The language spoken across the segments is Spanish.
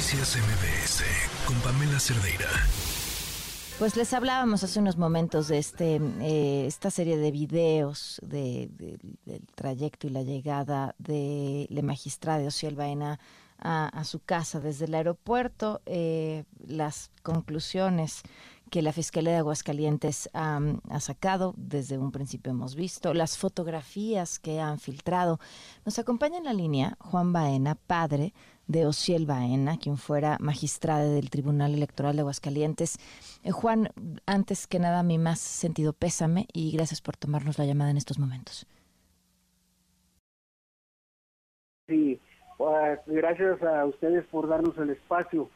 Noticias MBS con Pamela Cerdeira. Pues les hablábamos hace unos momentos de este eh, esta serie de videos de, del trayecto y la llegada de la magistrada Ociel Baena a, su casa desde el aeropuerto, eh, las conclusiones que la Fiscalía de Aguascalientes ha sacado, desde un principio hemos visto, las fotografías que han filtrado. Nos acompaña en la línea Juan Baena, padre de Ociel Baena, quien fuera magistrada del Tribunal Electoral de Aguascalientes. Eh, Juan, antes que nada, mi más sentido pésame y gracias por tomarnos la llamada en estos momentos. Sí, pues, gracias a ustedes por darnos el espacio.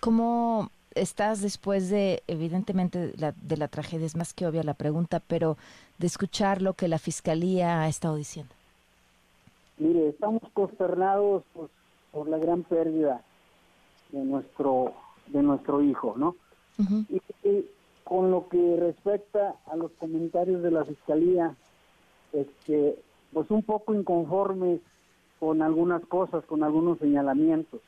¿Cómo estás después de, evidentemente, la, de la tragedia? Es más que obvia la pregunta, pero de escuchar lo que la Fiscalía ha estado diciendo. Mire, estamos consternados pues, por la gran pérdida de nuestro de nuestro hijo, ¿no? y, con lo que respecta a los comentarios de la fiscalía, este, pues un poco inconformes con algunas cosas, con algunos señalamientos.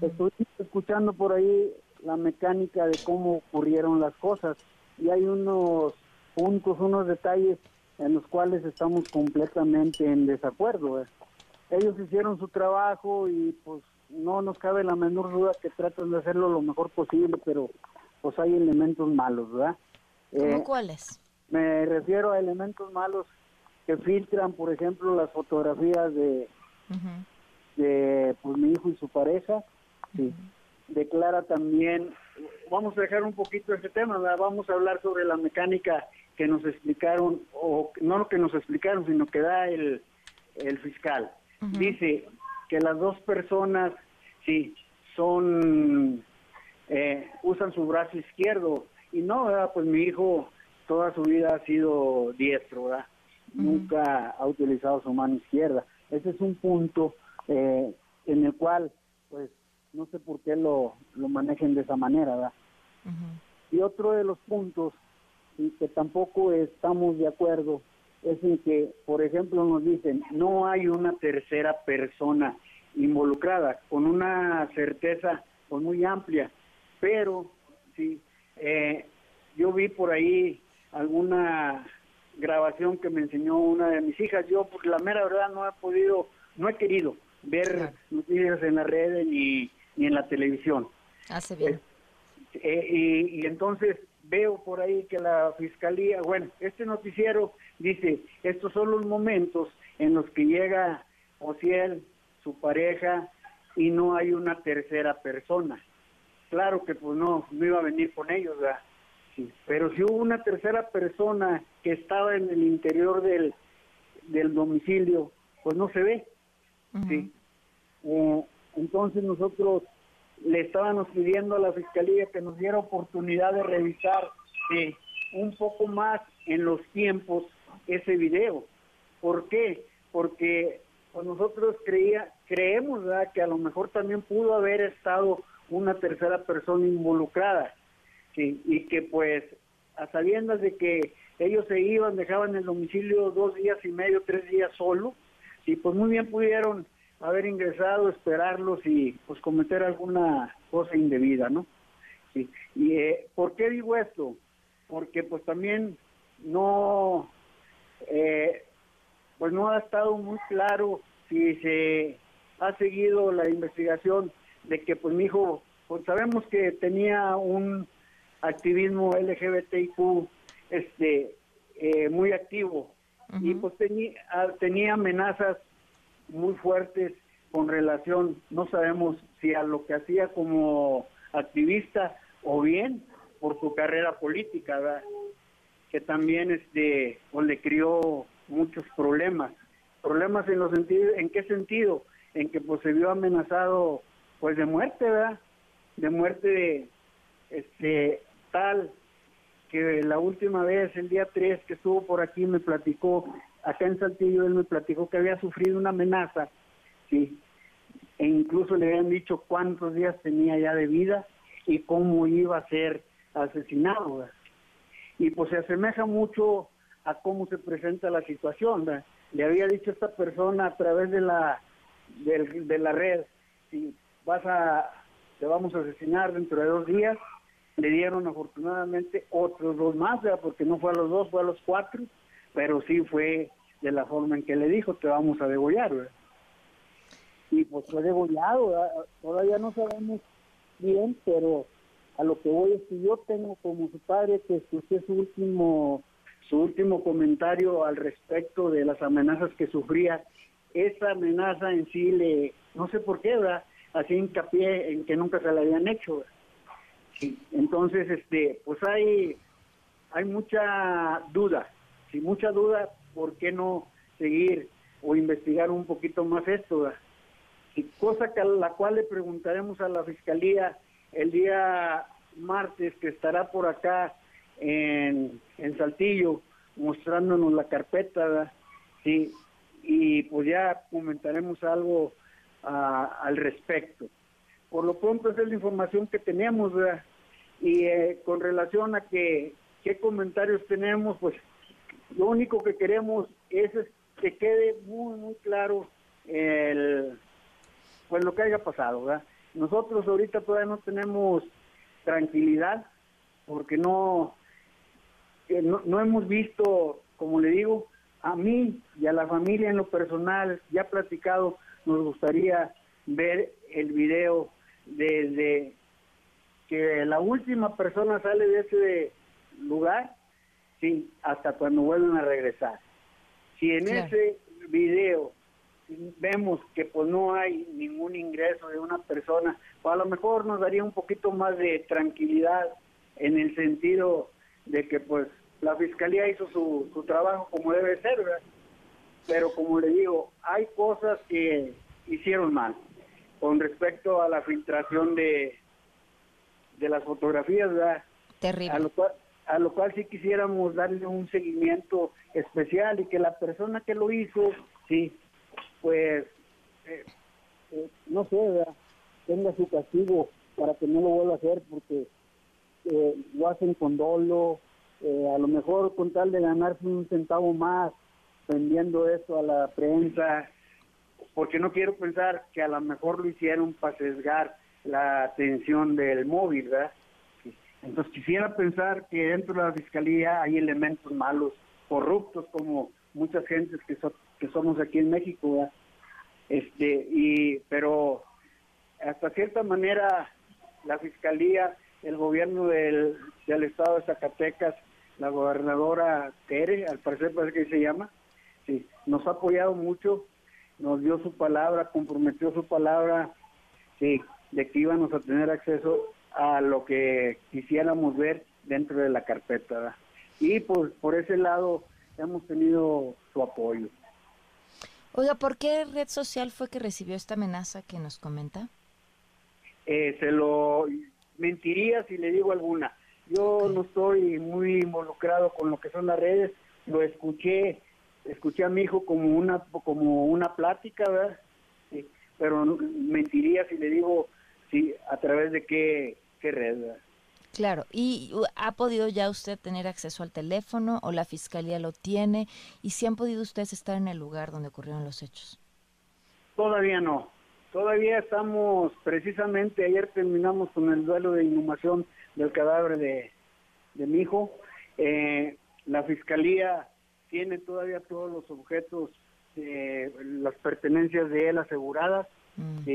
Estoy escuchando por ahí la mecánica de cómo ocurrieron las cosas y hay unos puntos, unos detalles en los cuales estamos completamente en desacuerdo. Ellos hicieron su trabajo y pues no nos cabe la menor duda que tratan de hacerlo lo mejor posible, pero pues hay elementos malos, ¿verdad? ¿Cómo eh, cuáles? Me refiero a elementos malos que filtran, por ejemplo, las fotografías de, de pues, mi hijo y su pareja. Sí declara también, vamos a dejar un poquito este tema, vamos a hablar sobre la mecánica que nos explicaron, o no lo que nos explicaron, sino que da el, el fiscal. Dice que las dos personas, sí, son, eh, usan su brazo izquierdo, y no, pues mi hijo toda su vida ha sido diestro, ¿verdad? Nunca ha utilizado su mano izquierda. Ese es un punto eh, en el cual, pues, no sé por qué lo, lo manejen de esa manera, ¿verdad? Y otro de los puntos y que tampoco estamos de acuerdo es en que, por ejemplo, nos dicen, no hay una tercera persona involucrada, con una certeza pues, muy amplia, pero sí, eh, yo vi por ahí alguna grabación que me enseñó una de mis hijas, yo por la mera verdad no he podido, no he querido ver noticias en las redes ni ni en la televisión. Hace bien. Eh, y, entonces veo por ahí que la fiscalía, bueno, este noticiero dice, estos son los momentos en los que llega Ociel, su pareja, y no hay una tercera persona. Claro que pues no, no iba a venir con ellos, ¿verdad? Sí, pero si hubo una tercera persona que estaba en el interior del, del domicilio, pues no se ve. Sí. Eh, entonces nosotros le estábamos pidiendo a la Fiscalía que nos diera oportunidad de revisar eh, un poco más en los tiempos ese video. ¿Por qué? Porque pues, nosotros creía, creemos que a lo mejor también pudo haber estado una tercera persona involucrada y que pues a sabiendas de que ellos se iban, dejaban el domicilio dos días y medio, tres días solo, y pues muy bien pudieron haber ingresado, esperarlos y pues cometer alguna cosa indebida, ¿no? Sí. ¿Y eh, por qué digo esto? Porque pues también no, pues no ha estado muy claro si se ha seguido la investigación de que pues mi hijo, pues sabemos que tenía un activismo LGBTIQ este eh, muy activo. Y pues tenía, tenía amenazas muy fuertes con relación, no sabemos si a lo que hacía como activista o bien por su carrera política, que también este, pues, le crió muchos problemas. Problemas en los sentidos, ¿en qué sentido? En que pues se vio amenazado pues de muerte, ¿verdad? De muerte este tal que la última vez, el día 3 que estuvo por aquí, me platicó, acá en Saltillo, él me platicó que había sufrido una amenaza, sí, e incluso le habían dicho cuántos días tenía ya de vida y cómo iba a ser asesinado. Y pues se asemeja mucho a cómo se presenta la situación. Le había dicho esta persona a través de la, de, la red, sí, vas a, te vamos a asesinar dentro de dos días. Le dieron afortunadamente otros dos más, porque no fue a los dos, fue a los cuatro, pero sí fue de la forma en que le dijo, te vamos a degollar. Y pues fue degollado, todavía no sabemos bien, pero a lo que voy es que yo tengo como su padre que escuché su último su último comentario al respecto de las amenazas que sufría. Esa amenaza en sí le no sé por qué verdad así hincapié en que nunca se la habían hecho entonces este pues hay hay mucha duda si mucha duda por qué no seguir o investigar un poquito más esto cosa que a la cual le preguntaremos a la fiscalía el día martes que estará por acá en, en Saltillo mostrándonos la carpeta, sí, y pues ya comentaremos algo ah, al respecto. Por lo pronto esa es la información que tenemos, y eh, con relación a que qué comentarios tenemos, pues lo único que queremos es que quede muy muy claro el pues lo que haya pasado, ¿verdad? Nosotros ahorita todavía no tenemos tranquilidad porque no, no, hemos visto, como le digo, a mí y a la familia en lo personal, ya platicado, nos gustaría ver el video desde que la última persona sale de ese lugar, sí, hasta cuando vuelven a regresar. Si en ese video vemos que pues no hay ningún ingreso de una persona, pues a lo mejor nos daría un poquito más de tranquilidad en el sentido de que pues la fiscalía hizo su, su trabajo como debe ser, ¿verdad? Pero como le digo, hay cosas que hicieron mal con respecto a la filtración de, de las fotografías, ¿verdad? Terrible. A lo, cual, a lo cual sí quisiéramos darle un seguimiento especial y que la persona que lo hizo, sí, pues, eh, eh, no sé, tenga su castigo para que no lo vuelva a hacer porque eh, lo hacen con dolo, a lo mejor con tal de ganarse un centavo más vendiendo eso a la prensa, porque no quiero pensar que a lo mejor lo hicieron para sesgar la atención del móvil, ¿verdad? Entonces quisiera pensar que dentro de la fiscalía hay elementos malos, corruptos como muchas gentes que, que somos aquí en México, este y pero hasta cierta manera la fiscalía, el gobierno del, del estado de Zacatecas, la gobernadora Tere, al parecer parece que se llama, sí, nos ha apoyado mucho, nos dio su palabra, comprometió su palabra, sí, de que íbamos a tener acceso a lo que quisiéramos ver dentro de la carpeta. Y pues por ese lado hemos tenido su apoyo. Oiga, ¿por qué red social fue que recibió esta amenaza que nos comenta? Eh, se lo mentiría si le digo alguna. Yo no estoy muy involucrado con lo que son las redes. Lo escuché, escuché a mi hijo como una como una plática, ¿verdad? pero mentiría si le digo si a través de qué, qué red. ¿verdad? Claro, ¿y ha podido ya usted tener acceso al teléfono o la fiscalía lo tiene? ¿Y si han podido ustedes estar en el lugar donde ocurrieron los hechos? Todavía no. Todavía estamos, precisamente ayer terminamos con el duelo de inhumación del cadáver de, de mi hijo. Eh, la fiscalía tiene todavía todos los objetos, de las pertenencias de él aseguradas, mm.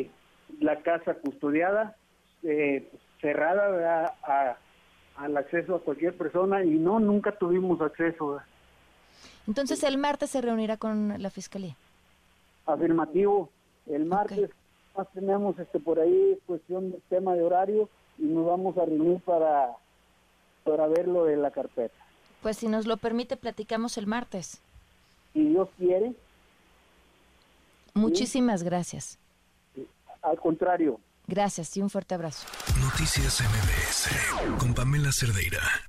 la casa custodiada, eh, cerrada a, al acceso a cualquier persona y no, nunca tuvimos acceso. Entonces el martes se reunirá con la fiscalía. Afirmativo. El martes más tenemos este por ahí cuestión de tema de horario y nos vamos a reunir para para ver lo de la carpeta. Pues si nos lo permite platicamos el martes. Si Dios quiere. Muchísimas gracias. Al contrario. Gracias y un fuerte abrazo. Noticias MBS con Pamela Cerdeira.